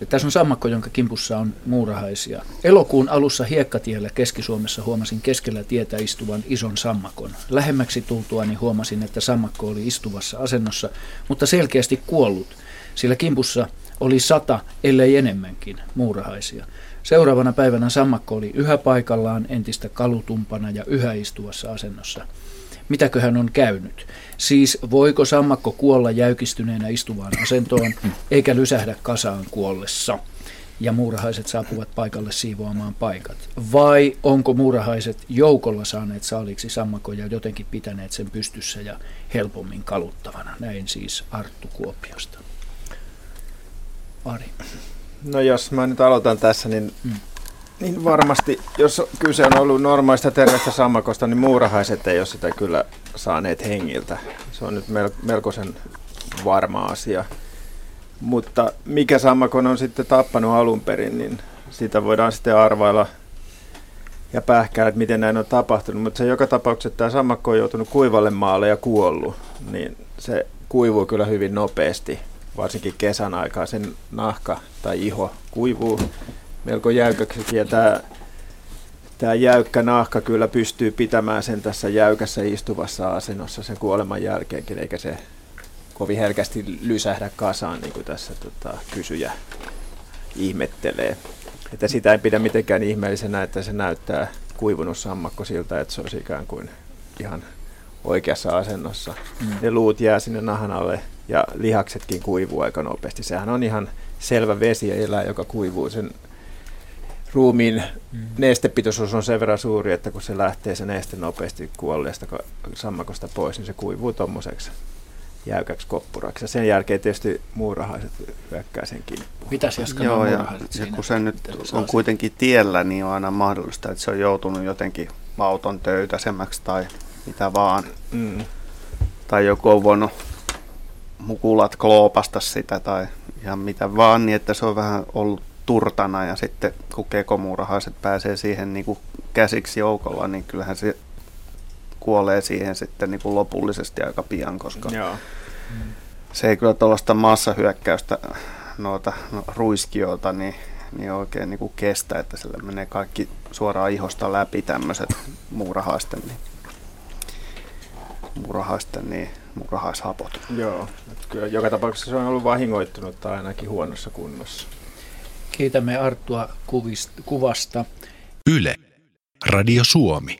Ja tässä on sammakko, jonka kimpussa on muurahaisia. Elokuun alussa Hiekkatiellä Keski-Suomessa huomasin keskellä tietä istuvan ison sammakon. Lähemmäksi tultuani huomasin, että sammakko oli istuvassa asennossa, mutta selkeästi kuollut, sillä kimpussa oli sata, ellei enemmänkin, muurahaisia. Seuraavana päivänä sammakko oli yhä paikallaan entistä kalutumpana ja yhä istuvassa asennossa. Mitäköhän on käynyt? Siis voiko sammakko kuolla jäykistyneenä istuvaan asentoon eikä lysähdä kasaan kuollessa? ja muurahaiset saapuvat paikalle siivoamaan paikat? Vai onko muurahaiset joukolla saaneet saaliksi sammakoja jotenkin pitäneet sen pystyssä ja helpommin kaluttavana? Näin siis Arttu Kuopiosta. Ari. No jos mä nyt aloitan tässä, niin, mm. niin varmasti, jos kyse on ollut normaalista terveestä sammakosta, niin muurahaiset ei ole sitä kyllä saaneet hengiltä. Se on nyt melkoisen varma asia. Mutta mikä sammakon on sitten tappanut alun perin, niin sitä voidaan sitten arvailla ja pähkää, että miten näin on tapahtunut. Mutta se joka tapauksessa, että tämä sammakko on joutunut kuivalle maalle ja kuollut, niin se kuivuu kyllä hyvin nopeasti varsinkin kesän aikaa sen nahka tai iho kuivuu melko jäykäksi ja tämä, tämä jäykkä nahka kyllä pystyy pitämään sen tässä jäykässä istuvassa asennossa sen kuoleman jälkeenkin, eikä se kovin herkästi lysähdä kasaan, niin kuin tässä tota, kysyjä ihmettelee. Että sitä ei pidä mitenkään ihmeellisenä, että se näyttää kuivunut sammakko siltä, että se olisi ikään kuin ihan oikeassa asennossa. Mm. Ne luut jää sinne nahan alle ja lihaksetkin kuivuu aika nopeasti. Sehän on ihan selvä elää, joka kuivuu sen ruumiin mm. nestepitoisuus on sen verran suuri, että kun se lähtee se neste nopeasti kuolleesta sammakosta pois, niin se kuivuu tuommoiseksi jäykäksi koppuraksi. Ja sen jälkeen tietysti muurahaiset hyökkää sen kimppuun. Mitäs Jaska Joo, ja, ja kun se nyt on kuitenkin tiellä, niin on aina mahdollista, että se on joutunut jotenkin auton töytäsemmäksi tai mitä vaan. Mm. Tai joku on voinut mukulat kloopasta sitä tai ihan mitä vaan, niin että se on vähän ollut turtana ja sitten kun kekomuurahaiset pääsee siihen niin kuin käsiksi joukolla, niin kyllähän se kuolee siihen sitten niin kuin lopullisesti aika pian, koska Joo. se ei kyllä tuollaista massahyökkäystä noita no, ruiskiota niin, niin oikein niin kuin kestä, että sillä menee kaikki suoraan ihosta läpi tämmöiset muurahaisten, niin, muurahaisten niin murahaishapot. Joo, kyllä joka tapauksessa se on ollut vahingoittunut tai ainakin huonossa kunnossa. Kiitämme Arttua kuvista, kuvasta. Yle, Radio Suomi.